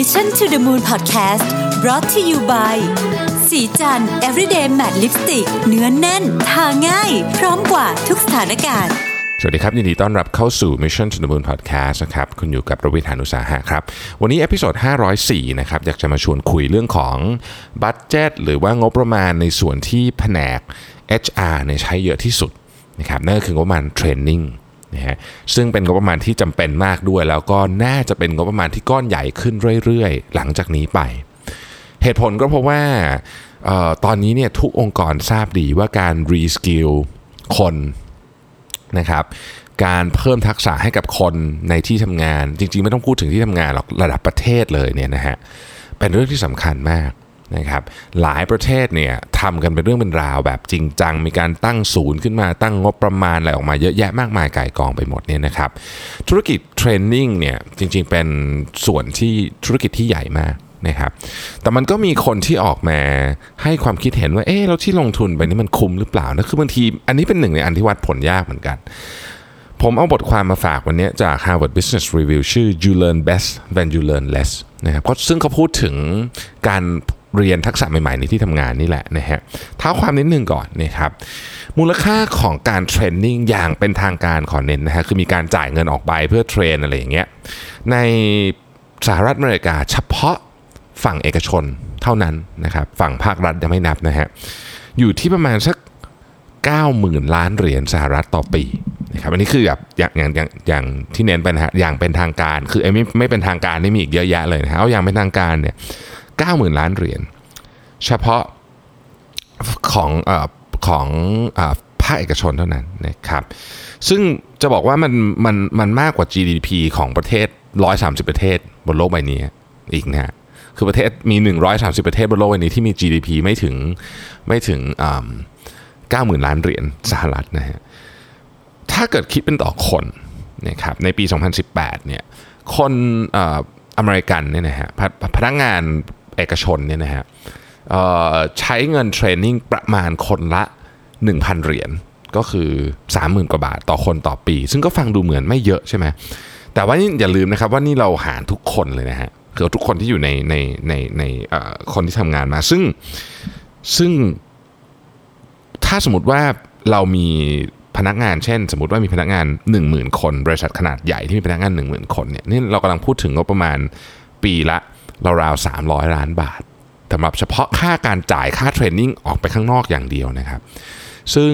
Mission to the Moon Podcast brought to you by ศรีจันทร์ everyday matte lipstick เนื้อแน่น ทาง่าย พร้อมกว่าทุกสถานการณ์ สวัสดีครับ ยินดีต้อนรับเข้าสู่ Mission to the Moon Podcast นะครับ คุณอยู่กับผมรวิศ หาญอุตสาหะครับ วันนี้ episode 504 นะครับ อยากจะมาชวนคุยเรื่องของบัตเจ t หรือว่างบประมาณในส่วนที่แผนก HR เนี่ยใช้เยอะที่สุดนะครับนั่นก็คืองบประมาณ training นะฮะซึ่งเป็นงบประมาณที่จำเป็นมากด้วย แล้วก็น่าจะเป็นงบประมาณที่ก้อนใหญ่ขึ้นเรื่อยๆ หลังจากนี้ไป เหตุผลก็เพราะว่าออตอนนี้เนี่ยทุกองค์กรทราบดีว่าการรีสกิลคนนะครับการเพิ่มทักษะให้กับคนในที่ทำงาน จริงๆ ไม่ต้องพูดถึงที่ทำงานหรอกระดับประเทศเลยเนี่ยนะฮะเป็นเรื่องที่สำคัญมาก นะครับหลายประเทศเนี่ยทำกันเป็นเรื่องเป็นราวแบบจริงจัง มีการตั้งศูนย์ขึ้นมาตั้งงบประมาณอะไรออกมาเยอะแยะมากมายไก่กองไปหมดเนี่ยนะครับธุรกิจเทรนนิ่งเนี่ยจริงๆเป็นส่วนที่ธุรกิจที่ใหญ่มากนะครับแต่มันก็มีคนที่ออกมาให้ความคิดเห็นว่าเอ๊ะเราที่ลงทุนไปนี่มันคุ้มหรือเปล่านะคือบางทีอันนี้เป็นหนึ่งในอันที่วัดผลยากเหมือนกัน ผมเอาบทความมาฝากวันนี้จาก Harvard Business Review ชื่อ You Learn Best When You Learn Less นะครับซึ่งเขาพูดถึงการ เรียนทักษะใหม่ๆในที่ทำงานนี่แหละนะฮะเท้าความนิดนึงก่อนนะครับมูลค่าของการเทรนนิ่งอย่างเป็นทางการขอเน้นนะฮะคือมีการจ่ายเงินออกไปเพื่อเทรนอะไรอย่างเงี้ยในสหรัฐอเมริกาเฉพาะฝั่งเอกชนเท่านั้นนะครับฝั่งภาครัฐยังไม่นับนะฮะอยู่ที่ประมาณสัก 90,000 ล้านเหรียญสหรัฐต่อปีนะครับอันนี้คือแบบอย่างอย่างอย่างอย่างที่เน้นไปนะฮะอย่างเป็นทางการคือไอ้ไม่ไม่เป็นทางการนี่มีอีกเยอะแยะเลยนะฮะเอาอย่างเป็นทางการเนี่ย 90,000 ล้านเหรียญเฉพาะของอของอภาคเอกชนเท่านั้นนะครับ ซึ่งจะบอกว่ามันมันมันมากกว่า GDP ของประเทศ 130 ประเทศบนโลกใบนี้อีกนะฮะคือประเทศมี 130 ประเทศบนโลกใบนี้ที่มี GDP ไม่ถึงไม่ถึงเก้าหมื่นล้านเหรียญสหรัฐนะฮะ ถ้าเกิดคิดเป็นต่อคนนะครับในปี 2018เนี่ยคนออเมริกันเนี่ยนะฮะพพนักงาน เอกชนเนี่ยนะฮะใช้เงินเทรนนิ่งประมาณคนละ 1,000 เหรียญก็คือ 30,000 กว่าบาทต่อคนต่อปี ซึ่งก็ฟังดูเหมือนไม่เยอะใช่ไหมแต่ว่านี่อย่าลืมนะครับว่านี่เราหารทุกคนเลยนะฮะคือทุกคนที่อยู่ในในในในคนที่ทำงานมา ซึ่งซึ่งถ้าสมมติว่าเรามีพนักงานเช่น สมมติว่ามีพนักงาน 10,000 คน บริษัทขนาดใหญ่ที่มีพนักงาน 10,000 คนเนี่ยนี่เรากำลังพูดถึงงบประมาณปีละ ราวๆ300 ล้านบาทสำหรับเฉพาะค่าการจ่ายค่าเทรนนิ่งออกไปข้างนอกอย่างเดียวนะครับ ซึ่ง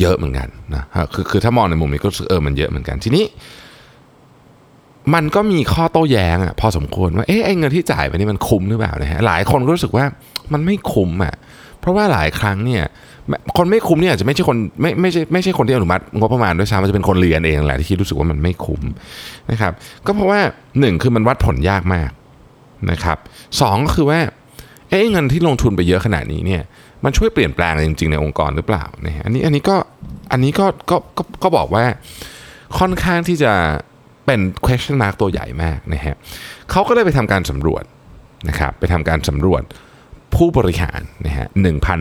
เยอะเหมือนกันนะคือคือถ้ามองในมุมนี้ก็เออมันเยอะเหมือนกันทีนี้ มันก็มีข้อโต้แย้งอะพอสมควรว่าเอ๊ะไอ้เงินที่จ่ายไปนี่มันคุ้มหรือเปล่านะฮะหลายคนก็รู้สึกว่ามันไม่คุ้มอะเพราะว่าหลายครั้งเนี่ย คนไม่คุ้มเนี่ยอาจจะไม่ใช่คนไม่ไม่ใช่ไม่ใช่คนที่อนุมัติงบประมาณด้วยซ้ำมันจะเป็นคนเรียนเองแหละที่คิดรู้สึกว่ามันไม่คุ้มนะครับ ก็เพราะว่าหนึ่งคือมันวัดผลยากมากนะครับสองก็คือว่าเอ๊ะเงินที่ลงทุนไปเยอะขนาดนี้เนี่ยมันช่วยเปลี่ยนแปลงจริง ๆ ในองค์กรหรือเปล่านะฮะอันนี้อันนี้ก็อันนี้ก็ก็ก็ก็บอกว่าค่อนข้างที่จะเป็น question mark ตัวใหญ่มากนะฮะเขาก็เลยไปทำการสำรวจนะครับไปทำการสำรวจ ผู้บริหารนะฮะ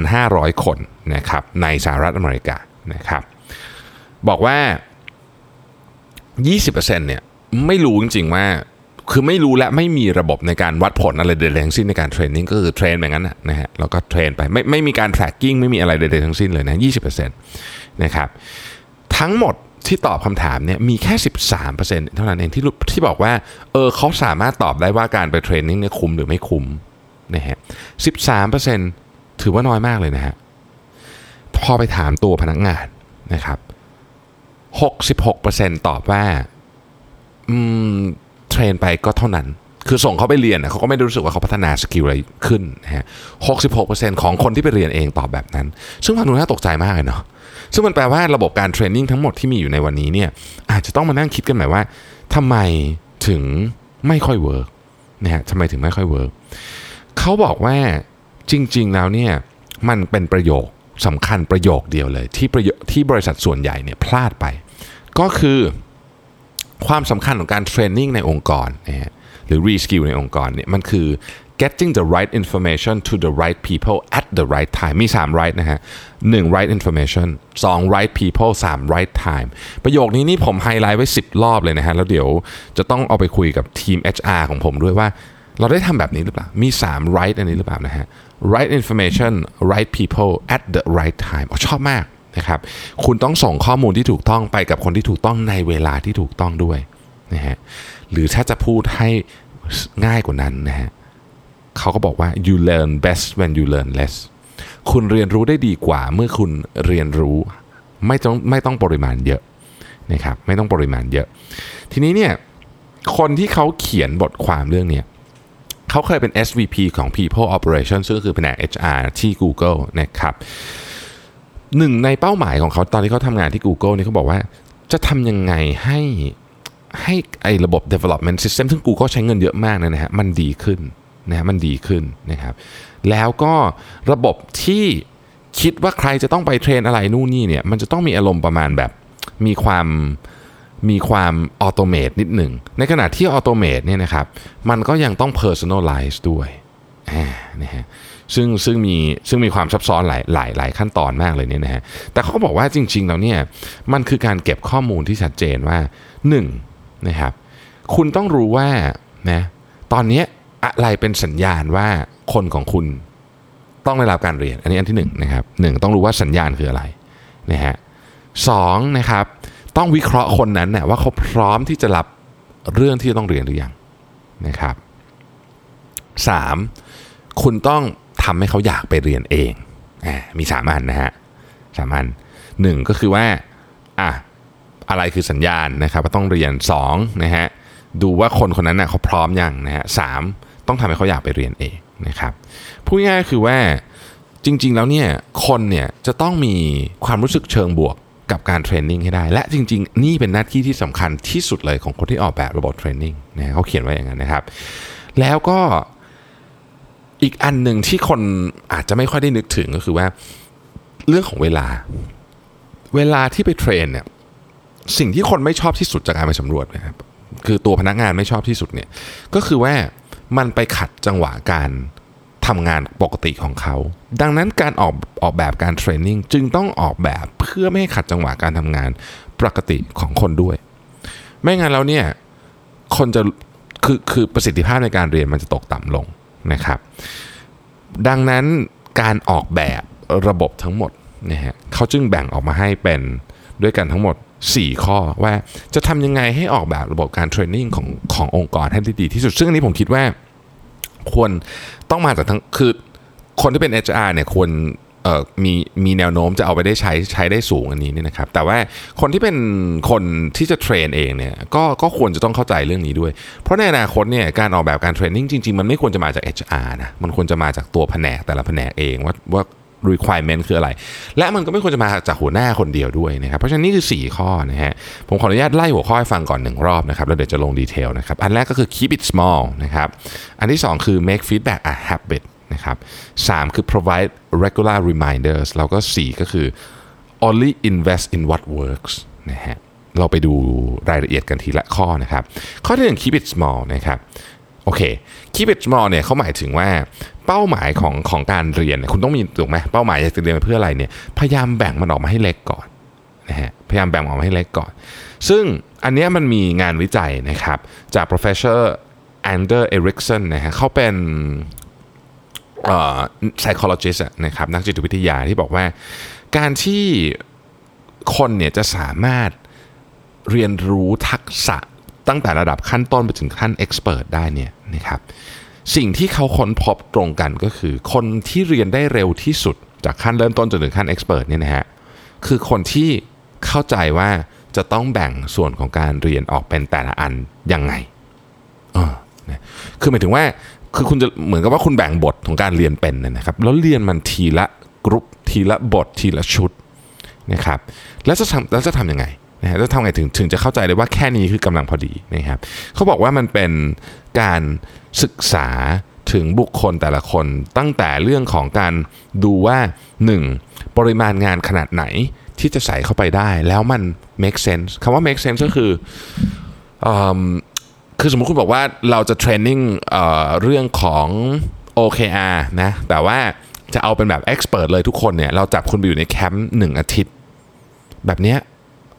1,500 คนนะครับในสหรัฐอเมริกานะครับบอกว่า 20%เนี่ยไม่รู้จริงๆว่าคือไม่รู้และไม่มีระบบในการวัดผลอะไรใดๆทั้งสิ้นในการ training ก็คือ train แบบนั้นนะฮะแล้วก็ train ไปไม่ไม่มีการ tracking ไม่มีอะไรใดๆทั้งสิ้นเลยนะ20%นะครับทั้งหมดที่ตอบคำถามเนี่ยมีแค่ 13%เท่านั้นเองที่ที่บอกว่าเออเขาสามารถตอบได้ว่าการไป training เนี่ยคุ้มหรือไม่คุ้ม นะฮะสิบสามเปอร์เซ็นต์ถือว่าน้อยมากเลยนะฮะพอไปถามตัวพนักงานนะครับหกสิบหกเปอร์เซ็นต์ตอบว่าอืม train ไปก็เท่านั้น คือส่งเขาไปเรียนนะเขาก็ไม่ได้รู้สึกว่าเขาพัฒนา skill อะไรขึ้นนะฮะหกสิบหกเปอร์เซ็นต์ของคนที่ไปเรียนเองตอบแบบนั้น ซึ่งฟังดูน่าตกใจมากเลยเนาะซึ่งมันแปลว่าระบบการ training ทั้งหมดที่มีอยู่ในวันนี้เนี่ยอาจจะต้องมานั่งคิดกันใหม่ว่าทำไมถึงไม่ค่อย work นะฮะทำไมถึงไม่ค่อย work เขาบอกว่าจริง ๆ แล้วเนี่ยมันเป็นประโยคสำคัญประโยคเดียวเลย ที่ประโยที่บริษัทส่วนใหญ่เนี่ยพลาดไป ก็คือความสำคัญของการ training ในองค์กรนะฮะหรือ reskill ในองค์กรเนี่ยมันคือ getting the right information to the right people at the right time มี 3 right นะฮะ1 right information 2 right people 3 right time ประโยคนี้นี่ผมไฮไลท์ไว้ 10 รอบเลยนะฮะ แล้วเดี๋ยวจะต้องเอาไปคุยกับทีม HR ของผมด้วยว่า เราได้ทำแบบนี้หรือเปล่า มี 3 right อันนี้หรือเปล่านะฮะ right information right people at the right time อ๋อชอบมากนะครับ คุณต้องส่งข้อมูลที่ถูกต้องไปกับคนที่ถูกต้องในเวลาที่ถูกต้องด้วยนะฮะ หรือถ้าจะพูดให้ง่ายกว่านั้นนะฮะเขาก็บอกว่า you learn best when you learn less คุณเรียนรู้ได้ดีกว่าเมื่อคุณเรียนรู้ไม่ต้องไม่ต้องปริมาณเยอะนะครับไม่ต้องปริมาณเยอะ ทีนี้เนี่ยคนที่เขาเขียนบทความเรื่องเนี้ย เขาเคยเป็น SVP ของ People Operations ซึ่งก็คือแผนก HR ที่ Google นะครับหนึ่งในเป้าหมายของเขาตอนที่เขาทำงานที่ Google นี่เขาบอกว่าจะทำยังไงให้ให้ไอ้ระบบ development system ซึ่ง Google ใช้เงินเยอะมากนะฮะมันดีขึ้นนะฮะมันดีขึ้นนะครับแล้วก็ระบบที่คิดว่าใครจะต้องไป train อะไรนู่นนี่เนี่ยมันจะต้องมีอารมณ์ประมาณแบบมีความ มีความ automate นิดหนึ่ง ในขณะที่ automate เนี่ยนะครับมันก็ยังต้อง personalize ด้วยนะฮะซึ่งซึ่งมีซึ่งมีความซับซ้อนหลายหลายหลายขั้นตอนมากเลยเนี่ยนะฮะแต่เขาบอกว่าจริง ๆ แล้วเนี่ยมันคือการเก็บข้อมูลที่ชัดเจนว่า1นะครับคุณต้องรู้ว่านะตอนนี้อะไรเป็นสัญญาณว่าคนของคุณต้องได้รับการเรียน อันนี้อันที่1นนะครับหต้องรู้ว่าสัญญาณคืออะไรนะฮะสองนะครับ ต้องวิเคราะห์คนนั้นนะ่ยว่าเขาพร้อมที่จะรับเรื่องที่ต้องเรียนหรือยังนะครับสามคุณต้องทำให้เขาอยากไปเรียนเองอมีสามอันนะฮะสามอันหนึ่งก็คือว่าอะอะไรคือสัญญาณนะครับว่าต้องเรียน2นะฮะดูว่าคนคนนั้นนะเขาพร้อมยังนะฮะสต้องทำให้เขาอยากไปเรียนเองนะครับพูดง่ายคือว่าจริง ๆ แล้วเนี่ยคนเนี่ยจะต้องมีความรู้สึกเชิงบวก กับการเทรนนิ่งให้ได้ และจริง ๆ นี่เป็นหน้าที่ที่สำคัญที่สุดเลยของคนที่ออกแบบระบบเทรนนิ่งนะเขาเขียนไว้อย่างนั้นนะครับ แล้วก็อีกอันหนึ่งที่คนอาจจะไม่ค่อยได้นึกถึงก็คือว่าเรื่องของเวลา เวลาที่ไปเทรนเนี่ยสิ่งที่คนไม่ชอบที่สุดจากการไปสำรวจนะครับคือตัวพนักงานไม่ชอบที่สุดเนี่ยก็คือว่ามันไปขัดจังหวะการ ทำงานปกติของเขา ดังนั้นการออกออกแบบการเทรนนิ่งจึงต้องออกแบบเพื่อไม่ให้ขัดจังหวะการทำงานปกติของคนด้วย ไม่งั้นแล้วเนี่ยคนจะคือคือประสิทธิภาพในการเรียนมันจะตกต่ำลงนะครับ ดังนั้นการออกแบบระบบทั้งหมดนะฮะเขาจึงแบ่งออกมาให้เป็นด้วยกันทั้งหมด 4 ข้อว่าจะทำยังไงให้ออกแบบระบบการเทรนนิ่งของขององค์กรให้ได้ดีที่สุด ซึ่งอันนี้ผมคิดว่า ควรต้องมาจากทั้งคือคนที่เป็น HR เนี่ยควรมีมีแนวโน้มจะเอาไปได้ใช้ใช้ได้สูงอันนี้นี่นะครับแต่ว่าคนที่เป็นคนที่จะ train เองเนี่ยก็ก็ควรจะต้องเข้าใจเรื่องนี้ด้วย เพราะในอนาคตเนี่ยการออกแบบการ training จริง ๆ มันไม่ควรจะมาจาก HR นะมันควรจะมาจากตัวแผนกแต่ละแผนกเองว่าว่า requirement คืออะไร และมันก็ไม่ควรจะมาจากหัวหน้าคนเดียวด้วยนะครับ เพราะฉะนั้นนี่คือ 4 ข้อนะฮะ ผมขออนุญาตไล่หัวข้อให้ฟังก่อนหนึ่งรอบนะครับ แล้วเดี๋ยวจะลง detail นะครับ อันแรกก็คือ keep it small นะครับ อันที่ 2 คือ make feedback a habit นะครับ3คือ provide regular reminders แล้วก็ 4 ก็คือ only invest in what works นะฮะ เราไปดูรายละเอียดกันทีละข้อนะครับ ข้อที่1 keep it small นะครับ โอเค keep it small เนี่ยเขาหมายถึงว่าเป้าหมายของของการเรียน คุณต้องมีถูกไหมเป้าหมายอยากจะเรียนเพื่ออะไรเนี่ยพยายามแบ่งมันออกมาให้เล็กก่อนนะฮะพยายามแบ่งออกมาให้เล็กก่อน ซึ่งอันนี้มันมีงานวิจัยนะครับ จาก professor Ander Erickson นะฮะเขาเป็นเอ่อ psychologist นะครับนักจิตวิทยาที่บอกว่า การที่คนเนี่ยจะสามารถเรียนรู้ทักษะ ตั้งแต่ระดับขั้นต้นไปถึงขั้น expert ได้เนี่ยนะครับสิ่งที่เขาค้นพบตรงกันก็คือ คนที่เรียนได้เร็วที่สุด จากขั้นเริ่มต้นจนถึงขั้นเอ็กซ์เพรสเนี่ยนะฮะคือคนที่เข้าใจว่าจะต้องแบ่งส่วนของการเรียนออกเป็นแต่ละอันยังไงเออคือหมายถึงว่าคือคุณจะเหมือนกับว่าคุณแบ่งบทของการเรียนเป็นนะครับ แล้วเรียนมันทีละกรุ๊ปทีละบททีละชุดนะครับแล้วจะทำแล้วจะทำยังไง นะฮะจะทำไงถึงถึงจะเข้าใจเลยว่าแค่นี้คือกำลังพอดีนะครับเขาบอกว่ามันเป็นการศึกษาถึงบุคคลแต่ละคนตั้งแต่เรื่องของการดูว่า 1. ปริมาณงานขนาดไหนที่จะใส่เข้าไปได้ แล้วมัน make sense คำว่า make sense ก็คืออคือสมมติคุณบอกว่าเราจะเทรนนิ่งเเรื่องของ OKR นะแต่ว่าจะเอาเป็นแบบเอ็กซ์เพรสเลยทุกคนเนี่ยเราจับคุณไปอยู่ในแคมป์หนึ่งอาทิตย์ แบบเนี้ย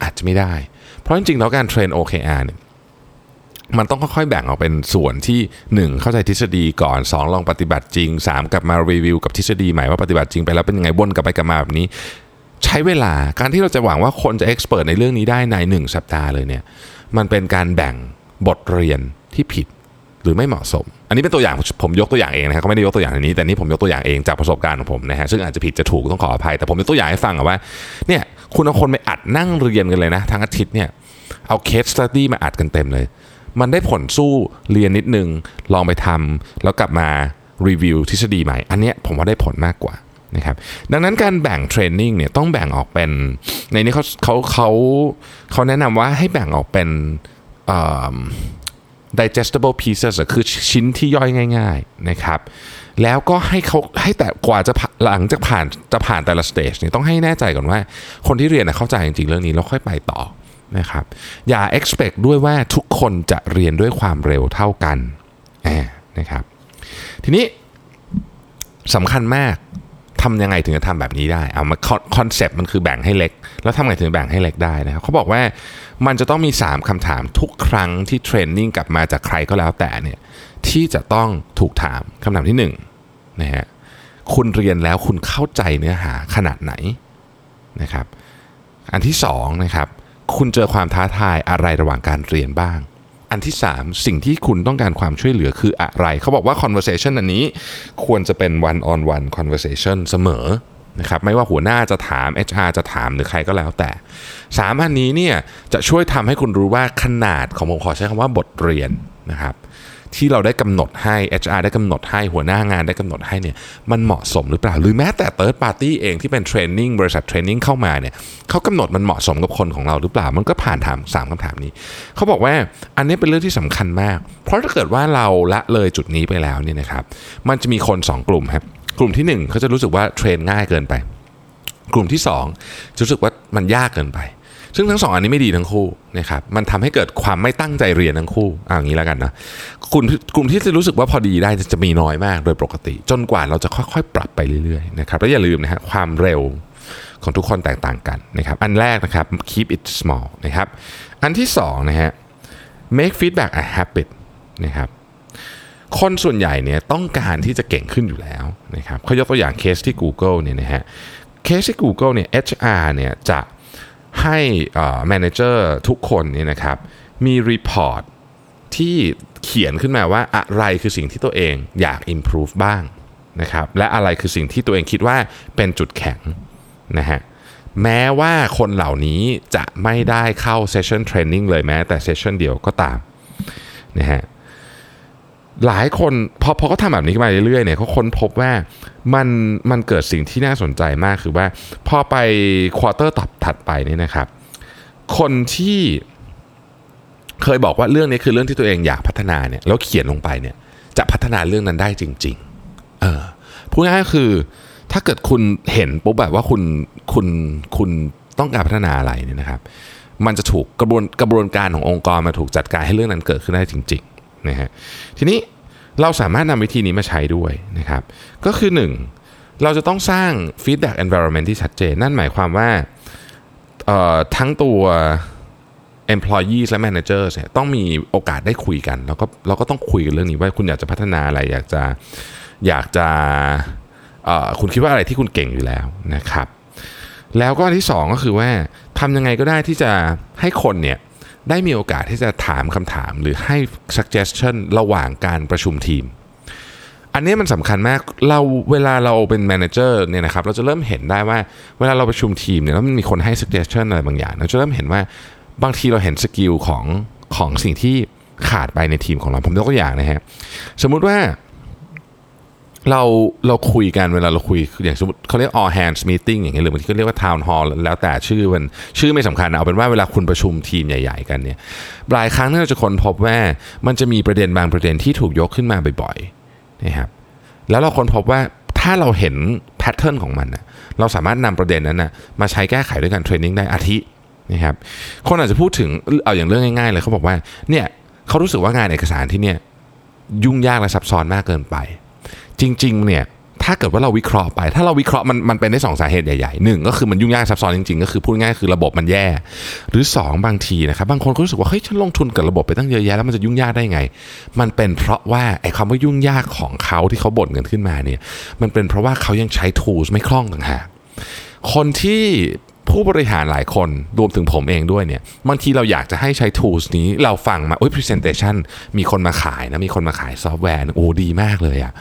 อาจจะไม่ได้ เพราะจริงๆแล้วการเทรน OKR เนี่ยมันต้องค่อยๆแบ่งออกเป็นส่วนที่ 1 เข้าใจทฤษฎีก่อน 2 ลองปฏิบัติจริง 3 กลับมารีวิวกับทฤษฎีใหม่ว่าปฏิบัติจริงไปแล้วเป็นยังไงวนกลับไปกลับมาแบบนี้ ใช้เวลาการที่เราจะหวังว่าคนจะเอ็กซ์เพรสในเรื่องนี้ได้ใน 1 สัปดาห์เลยเนี่ยมันเป็นการแบ่งบทเรียนที่ผิด หรือไม่เหมาะสม อันนี้เป็นตัวอย่างผมยกตัวอย่างเองนะครับเขาไม่ได้ยกตัวอย่างในนี้ แต่นี่ผมยกตัวอย่างเองจากประสบการณ์ของผมนะฮะซึ่งอาจจะผิดจะถูกต้องขออภัย แต่ผมยกตัวอย่างให้ฟังว่าเนี่ยคุณเอาคนไปอัดนั่งเรียนกันเลยนะทั้งอาทิตย์เนี่ยเอาเคสสตัดดี้มาอัดกันเต็มเลย มันได้ผลสู้เรียนนิดนึงลองไปทำแล้วกลับมารีวิวทฤษฎีใหม่ อันเนี้ยผมว่าได้ผลมากกว่านะครับดังนั้นการแบ่งเทรนนิ่งเนี่ยต้องแบ่งออกเป็นในนี้เขาเขาเขาเขาแนะนำว่าให้แบ่งออกเป็นเอ่อ digestible pieces คือชิ้นที่ย่อยง่าย ๆนะครับ แล้วก็ให้เขาให้แต่กว่าจะผ่านหลังจากผ่านจะผ่านแต่ละสเตจเนี่ยต้องให้แน่ใจก่อนว่า คนที่เรียนเข้าใจจริงๆเรื่องนี้แล้วค่อยไปต่อนะครับอย่า expect ด้วยว่าทุกคนจะเรียนด้วยความเร็วเท่ากันนะครับ ทีนี้สำคัญมาก ทำยังไงถึงจะทำแบบนี้ได้เอามาคอนเซปต์มันคือแบ่งให้เล็ก แล้วทำไงถึงแบ่งให้เล็กได้นะครับเขาบอกว่ามันจะต้องมี 3คำถามทุกครั้งที่เทรนนิ่งกลับมาจากใครก็แล้วแต่เนี่ยที่จะต้องถูกถามคำถามที่1นงนะฮะคุณเรียนแล้วคุณเข้าใจเนื้อหาขนาดไหนนะครับ อันที่2นะครับคุณเจอความท้าทายอะไรระหว่างการเรียนบ้าง อันที่ 3 สิ่งที่คุณต้องการความช่วยเหลือคืออะไร เขาบอกว่า conversation อันนี้ควรจะเป็น one on one conversation เสมอนะครับไม่ว่าหัวหน้าจะถาม HR จะถามหรือใครก็แล้วแต่สามอันนี้เนี่ยจะช่วยทำให้คุณรู้ว่าขนาดของผมขอใช้คำว่าบทเรียนนะครับ ที่เราได้กำหนดให้ HR ได้กำหนดให้หัวหน้างานได้กำหนดให้เนี่ยมันเหมาะสมหรือเปล่า หรือแม้แต่ third party เองที่เป็นเทรนนิ่งบริษัทเทรนนิ่งเข้ามาเนี่ยเขากำหนดมันเหมาะสมกับคนของเราหรือเปล่า มันก็ผ่านถามสามคำถามนี้ เขาบอกว่าอันนี้เป็นเรื่องที่สำคัญมาก เพราะถ้าเกิดว่าเราละเลยจุดนี้ไปแล้วเนี่ยนะครับมันจะมีคน 2 กลุ่มครับกลุ่มที่ 1 เขาจะรู้สึกว่าเทรนง่ายเกินไป กลุ่มที่ 2 จะรู้สึกว่ามันยากเกินไป ซึ่งทั้งสองอันนี้ไม่ดีทั้งคู่นะครับมันทำให้เกิดความไม่ตั้งใจเรียนทั้งคู่อ่างนี้แล้วกันนะกลุ่มกลุ่มที่จะรู้สึกว่าพอดีได้จะมีน้อยมากโดยปกติ จนกว่าเราจะค่อยๆ ปรับไปเรื่อยๆนะครับแล้วอย่าลืมนะฮะความเร็วของทุกคนแตกต่างกันนะครับอันแรกนะครับ keep it small นะครับอันที่สองนะฮะ make feedback a habit นะครับคนส่วนใหญ่เนี่ยต้องการที่จะเก่งขึ้นอยู่แล้วนะครับเขายกตัวอย่างเคสที่ Google เนี่ยนะฮะเคสที่ Google เนี่ย HR เนี่ยจะ ให้ manager ทุกคนนี่นะครับมี report ที่เขียนขึ้นมาว่าอะไรคือสิ่งที่ตัวเองอยาก improve บ้างนะครับและอะไรคือสิ่งที่ตัวเองคิดว่าเป็นจุดแข็งนะฮะแม้ว่าคนเหล่านี้จะไม่ได้เข้า session training เลยแม้แต่ session เดียวก็ตามนะฮะ หลายคนพอพอเขาทำแบบนี้มาเรื่อยๆเนี่ยเขาค้นพบว่ามันมันเกิดสิ่งที่น่าสนใจมากคือว่า พอไป quarter ตับถัดไปนี่นะครับ คนที่เคยบอกว่าเรื่องนี้คือเรื่องที่ตัวเองอยากพัฒนาเนี่ยแล้วเขียนลงไปเนี่ยจะพัฒนาเรื่องนั้นได้จริง ๆ เออพูดง่ายๆคือ ถ้าเกิดคุณเห็นปุ๊บแบบว่าคุณคุณคุณต้องการพัฒนาอะไรเนี่ยนะครับ มันจะถูกกระบวนกระบวนการขององค์กรมาถูกจัดการให้เรื่องนั้นเกิดขึ้นได้จริง ๆ นะฮะทีนี้เราสามารถนำวิธีนี้มาใช้ด้วยนะครับ ก็คือ 1 เราจะต้องสร้าง feedback environment ที่ชัดเจน นั่นหมายความว่าทั้งตัว employees และ managers เนี่ยต้องมีโอกาสได้คุยกัน แล้วก็เราก็ต้องคุยกันเรื่องนี้ว่าคุณอยากจะพัฒนาอะไร อยากจะอยากจะคุณคิดว่าอะไรที่คุณเก่งอยู่แล้วนะครับ แล้วก็อันที่ 2 ก็คือว่าทำยังไงก็ได้ที่จะให้คนเนี่ย ได้มีโอกาสที่จะถามคำถามหรือให้ suggestion ระหว่างการประชุมทีม อันนี้มันสำคัญมากเราเวลาเราเป็น manager เนี่ยนะครับเราจะเริ่มเห็นได้ว่าเวลาเราประชุมทีมเนี่ยแล้วมันมีคนให้ suggestion อะไรบางอย่าง เราจะเริ่มเห็นว่าบางทีเราเห็นสกิลของของสิ่งที่ขาดไปในทีมของเราผมยกตัวอย่างนะฮะสมมุติว่า เราเราคุยกันเวลาเราคุยอย่างสมมติเขาเรียก all hands meeting อย่างเงี้ยหรือบางทีเขาเรียกว่า town hall แล้วแต่ชื่อมันชื่อไม่สำคัญเอาเป็นว่าเวลาคุณประชุมทีมใหญ่ ๆ กันเนี่ยหลายครั้งที่เราจะค้นพบว่ามันจะมีประเด็นบางประเด็นที่ถูกยกขึ้นมาบ่อยๆนะครับแล้วเราค้นพบว่าถ้าเราเห็นแพทเทิร์นของมันนะเราสามารถนำประเด็นนั้นนะมาใช้แก้ไขด้วยการเทรนนิ่งได้อาทินะครับคนอาจจะพูดถึงเอาอย่างเรื่องง่ายๆเลยเขาบอกว่าเนี่ยเขารู้สึกว่างานเอกสารที่เนี่ยยุ่งยากและซับซ้อนมากเกินไป จริง ๆ เนี่ยถ้าเกิดว่าเราวิเคราะห์ไป ถ้าเราวิเคราะห์มันมันเป็นได้สองสาเหตุใหญ่ๆหนึ่งก็คือมันยุ่งยากซับซ้อนจริงๆ ก็คือพูดง่ายคือระบบมันแย่ หรือ 2 บางทีนะครับบางคนก็รู้สึกว่าเฮ้ยฉันลงทุนกับระบบไปตั้งเยอะแยะแล้วมันจะยุ่งยากได้ไง มันเป็นเพราะว่าไอ้คำว่ายุ่งยากของเขาที่เขาบ่นกันขึ้นมาเนี่ยมันเป็นเพราะว่าเขายังใช้ tools ไม่คล่องต่างหากคนที่ ผู้บริหารหลายคนรวมถึงผมเองด้วยเนี่ยบางทีเราอยากจะให้ใช้ tools นี้เราฟังมาโอ้ย presentation มีคนมาขายนะ มีคนมาขายซอฟต์แวร์โอ้ดีมากเลยอะ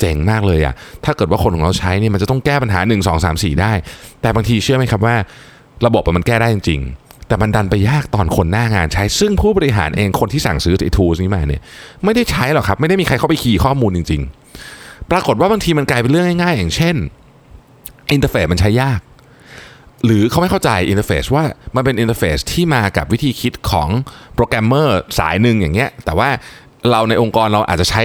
เจ๋งมากเลยอะถ้าเกิดว่าคนของเราใช้เนี่ยมันจะต้องแก้ปัญหา 1 2 3 4 ได้ แต่บางทีเชื่อไหมครับว่า ระบบมันแก้ได้จริงแต่มันดันไปยากตอนคนหน้างานใช้ ซึ่งผู้บริหารเองคนที่สั่งซื้อไอ้ tools นี้มาเนี่ยไม่ได้ใช้หรอกครับ ไม่ได้มีใครเข้าไปคีย์ข้อมูลจริง ๆ ปรากฏว่าบางทีมันกลายเป็นเรื่องง่าย ๆ อย่างเช่น interface มันใช้ยาก หรือเขาไม่เข้าใจ interface ว่ามันเป็น interface ที่มากับวิธีคิดของโปรแกรมเมอร์สายหนึ่งอย่างเงี้ยแต่ว่าเราในองค์กรเราอาจจะใช้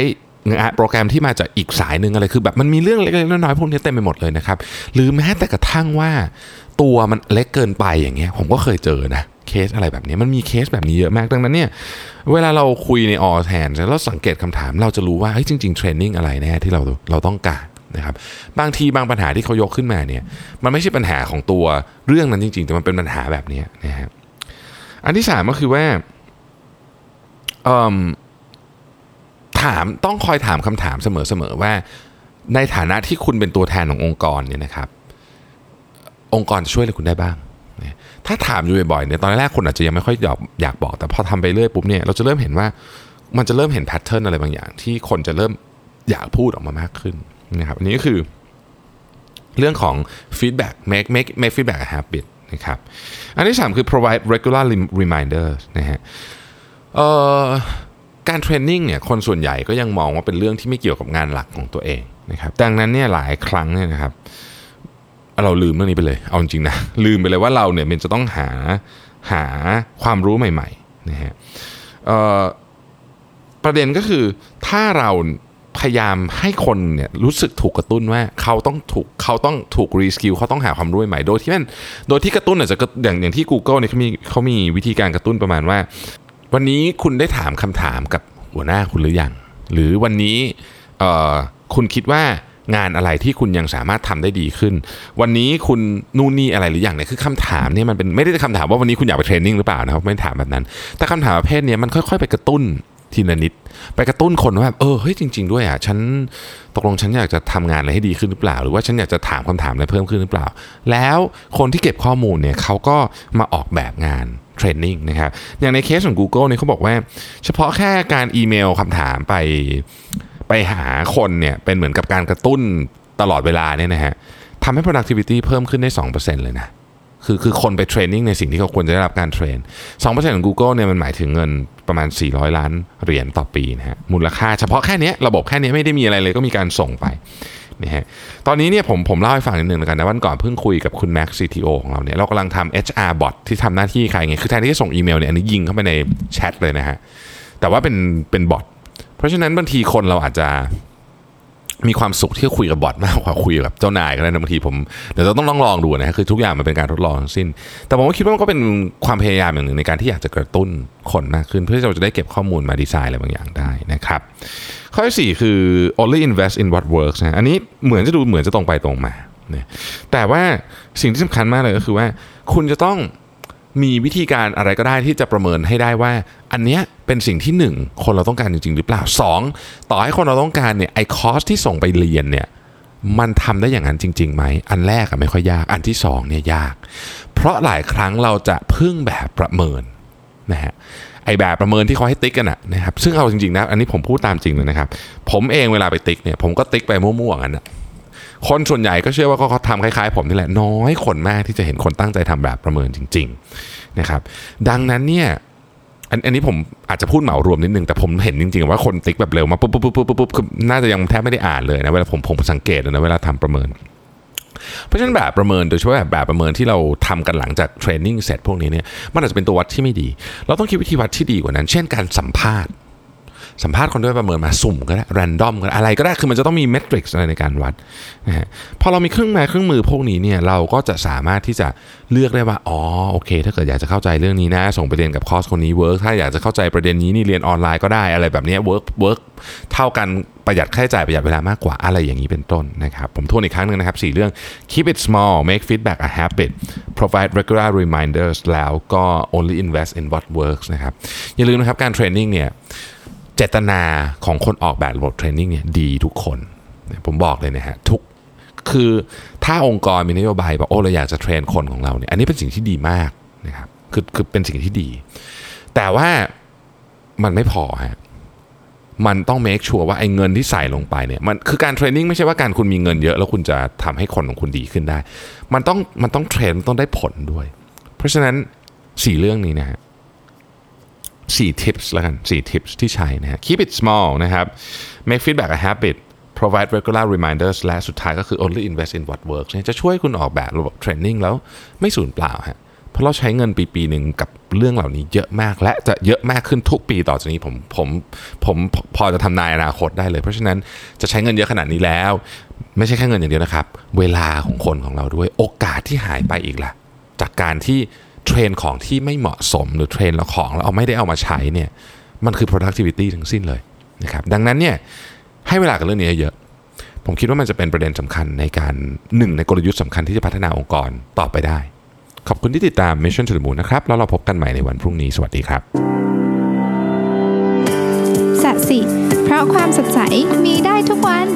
โปรแกรมที่มาจากอีกสายหนึ่งอะไรคือแบบมันมีเรื่องเล็กๆน้อยๆพวกนี้เต็มไปหมดเลยนะครับ หรือแม้แต่กระทั่งว่าตัวมันเล็กเกินไปอย่างเงี้ยผมก็เคยเจอนะเคสอะไรแบบนี้มันมีเคสแบบนี้เยอะมากดังนั้นเนี่ยเวลาเราคุยในออแทนแล้วสังเกตคำถาม เราจะรู้ว่าเฮ้ยจริง ๆ เทรนนิ่งอะไรแน่ที่เราเราต้องการ นะครับบางทีบางปัญหาที่เขายกขึ้นมาเนี่ยมันไม่ใช่ปัญหาของตัวเรื่องนั้นจริง ๆ แต่มันเป็นปัญหาแบบนี้นะครับอันที่สามก็คือว่าถามต้องคอยถามคำถามเสมอๆว่า ในฐานะที่คุณเป็นตัวแทนขององค์กรเนี่ยนะครับ องค์กรจะช่วยอะไรคุณได้บ้าง ถ้าถามอยู่บ่อยๆเนี่ยตอนแรกคนอาจจะยังไม่ค่อยอยากอยากบอก แต่พอทำไปเรื่อยปุ๊บเนี่ยเราจะเริ่มเห็นว่ามันจะเริ่มเห็นแพทเทิร์นอะไรบางอย่าง ที่คนจะเริ่มอยากพูดออกมามากขึ้น นะครับอันนี้ก็คือเรื่องของ feedback make make make feedback a habit นะครับอันที่ 3 คือ provide regular reminder นะฮะการ training เนี่ยคนส่วนใหญ่ก็ยังมองว่าเป็นเรื่องที่ไม่เกี่ยวกับงานหลักของตัวเองนะครับดังนั้นเนี่ยหลายครั้งเนี่ยนะครับเราลืมเรื่องนี้ไปเลยเอาจริงนะลืมไปเลยว่าเราเนี่ยมันจะต้องหาหาความรู้ใหม่ๆนะฮะประเด็นก็คือถ้าเรา พยายามให้คนเนี่ยรู้สึกถูกกระตุ้นว่าเขาต้องถูกเขาต้องถูก reskill เขาต้องหาความรู้ใหม่โดยที่มันโดยที่กระตุ้นอาจจะอย่างอย่างที่ Google เนี่ยเขามีเขามีวิธีการกระตุ้นประมาณว่า วันนี้คุณได้ถามคำถามกับหัวหน้าคุณหรือยังหรือวันนี้คุณคิดว่างานอะไรที่คุณยังสามารถทำได้ดีขึ้น วันนี้คุณนู่นนี่อะไรหรืออย่างเนี่ยคือคำถามเนี่ยมันเป็นไม่ได้คำถามว่าวันนี้คุณอยากไปเทรนนิ่งหรือเปล่านะครับไม่ถามแบบนั้น แต่คำถามประเภทนี้มันค่อยๆ ไปกระตุ้น ทีละนิด ไปกระตุ้นคนว่าเออเฮ้ยจริง ๆ ด้วยอะฉันตกลงฉันอยากจะทำงานอะไรให้ดีขึ้นหรือเปล่า หรือว่าฉันอยากจะถามคำถามอะไรเพิ่มขึ้นหรือเปล่า แล้วคนที่เก็บข้อมูลเนี่ยเขาก็มาออกแบบงาน training นะครับอย่างในเคสของ Google เนี่ยเขาบอกว่า เฉพาะแค่การอีเมลคำถามไปไปหาคนเนี่ยเป็นเหมือนกับการกระตุ้นตลอดเวลาเนี่ยนะฮะทำให้ productivity เพิ่มขึ้นได้ 2%เลยนะ คือคือคนไป training ในสิ่งที่เขาควรจะได้รับการ train 2%ของ Google เนี่ยมันหมายถึงเงินประมาณ 400 ล้านเหรียญต่อปีนะฮะมูลค่าเฉพาะแค่นี้ระบบแค่นี้ไม่ได้มีอะไรเลยก็มีการส่งไปนะฮะตอนนี้เนี่ยผมผมเล่าให้ฟังนิดนึงกันนะวันก่อนเพิ่งคุยกับคุณแม็กซ์ CTO ของเราเนี่ยเรากำลังทำ HR bot ที่ทำหน้าที่ใครไงคือแทนที่จะส่งอีเมลเนี่ยอันนี้ยิงเข้าไปในแชทเลยนะฮะแต่ว่าเป็นเป็นบอทเพราะฉะนั้นบางทีคนเราอาจจะ มีความสุขที่คุยกับบอทมากกว่าคุยกับเจ้านายก็ได้นะบางทีผมเดี๋ยวเราต้องลองลองดูนะคือทุกอย่างมันเป็นการทดลองทั้งสิ้น แต่ผมก็คิดว่ามันก็เป็นความพยายามอย่างหนึ่งในการที่อยากจะกระตุ้นคนมากขึ้น เพื่อที่เราจะได้เก็บข้อมูลมาดีไซน์อะไรบางอย่างได้นะครับ ข้อที่4คือ only invest in what works นะอันนี้เหมือนจะดูเหมือนจะตรงไปตรงมาแต่ว่าสิ่งที่สำคัญมากเลยก็คือว่า คุณจะต้อง มีวิธีการอะไรก็ได้ที่จะประเมินให้ได้ว่า อันเนี้ยเป็นสิ่งที่ 1 คนเราต้องการจริง ๆ หรือเปล่า 2 ต่อให้คนเราต้องการเนี่ยไอ้คอสที่ส่งไปเรียนเนี่ยมันทำได้อย่างนั้นจริงๆไหม อันแรกอะไม่ค่อยยาก อันที่2เนี่ยยาก เพราะหลายครั้งเราจะพึ่งแบบประเมินนะฮะ ไอแบบประเมินที่เขาให้ติ๊กกันะนะครับ ซึ่งเอาจริงๆนะ อันนี้ผมพูดตามจริงเลยนะครับ ผมเองเวลาไปติ๊กเนี่ย ผมก็ติ๊กไปมั่วๆกันนะ คนส่วนใหญ่ก็เชื่อว่าเขาทำคล้ายๆ ผมนี่แหละน้อยคนมากที่จะเห็นคนตั้งใจทำแบบประเมินจริงๆนะครับดังนั้นเนี่ยอันนนี้ผมอาจจะพูดเหมารวมนิดนึงแต่ผมเห็นจริงๆว่าคนติ๊กแบบเร็วมาปุ๊บปุ๊บปุ๊บปุ๊บปุ๊บคือน่าจะยังแทบไม่ได้อ่านเลยนะเวลาผมผมสังเกตนะเวลาทำประเมิน เพราะฉะนั้นแบบประเมินโดยเฉพาะแบบแบบประเมินที่เราทำกันหลังจาก training เสร็จพวกนี้เนี่ยมันอาจจะเป็นตัววัดที่ไม่ดี เราต้องคิดวิธีวัดที่ดีกว่านั้น เช่นการสัมภาษณ์ สัมภาษณ์คนด้วยประเมินมาสุ่มก็ได้ random ก็ได้อะไรก็ได้คือมันจะต้องมี metrics อะไรในการวัดนะฮะพอเรามีเครื่องมือเครื่องมือพวกนี้เนี่ยเราก็จะสามารถที่จะเลือกได้ว่าอ๋อโอเค ถ้าเกิดอยากจะเข้าใจเรื่องนี้นะ ส่งไปเรียนกับคอร์สคนนี้ work ถ้าอยากจะเข้าใจประเด็นนี้นี่เรียนออนไลน์ก็ได้อะไรแบบนี้ work work เท่ากันประหยัดค่าใช้จ่ายประหยัดเวลามากกว่าอะไรอย่างนี้เป็นต้นนะครับผมทวนอีกครั้งหนึ่งนะครับสี่เรื่อง keep it small make feedback a habit provide regular reminders แล้วก็ only invest in what works นะครับอย่าลืมนะครับการ training เนี่ย เจตนาของคนออกแบบระบบ training เนี่ยดีทุกคนผมบอกเลยนะฮะทุกคือถ้าองค์กรมีนโยบายบอกโอ้เราอยากจะ train คนของเราเนี่ยอันนี้เป็นสิ่งที่ดีมากนะครับคือคือเป็นสิ่งที่ดี แต่ว่ามันไม่พอฮะมันต้อง make sure ว่าไอ้เงินที่ใส่ลงไปเนี่ยมันคือการ training ไม่ใช่ว่าการคุณมีเงินเยอะ แล้วคุณจะทำให้คนของคุณดีขึ้นได้ มันต้องมันต้องเทรนมันต้องได้ผลด้วย เพราะฉะนั้นสี่เรื่องนี้นะฮะ สี่ tips แล้วกันสี่ tips ที่ใช้นะฮะ keep it small นะครับ make feedback a habit provide regular reminders และสุดท้ายก็คือ only invest in what works จะช่วยคุณออกแบบระบบเทรนนิ่งแล้วไม่สูญเปล่าฮะเพราะเราใช้เงินปีปีหนึ่งกับเรื่องเหล่านี้เยอะมาก และจะเยอะมากขึ้นทุกปีต่อจากนี้ผมผมผมพอจะทำนายอนาคตได้เลย เพราะฉะนั้นจะใช้เงินเยอะขนาดนี้แล้ว ไม่ใช่แค่เงินอย่างเดียวนะครับ เวลาของคนของเราด้วยโอกาสที่หายไปอีกล่ะจากการที่ เทรนของที่ไม่เหมาะสมหรือเทรนแล้วของแล้วเอาไม่ได้เอามาใช้เนี่ยมันคือ productivity ทั้งสิ้นเลยนะครับดังนั้นเนี่ยให้เวลากับเรื่องนี้เยอะผมคิดว่ามันจะเป็นประเด็นสำคัญในการหนึ่งในกลยุทธ์สำคัญที่จะพัฒนาองค์กรต่อไปได้ ขอบคุณที่ติดตาม Mission to the Moon นะครับ แล้วเราพบกันใหม่ในวันพรุ่งนี้ สวัสดีครับสัสิเพราะความสดใสมีได้ทุกวัน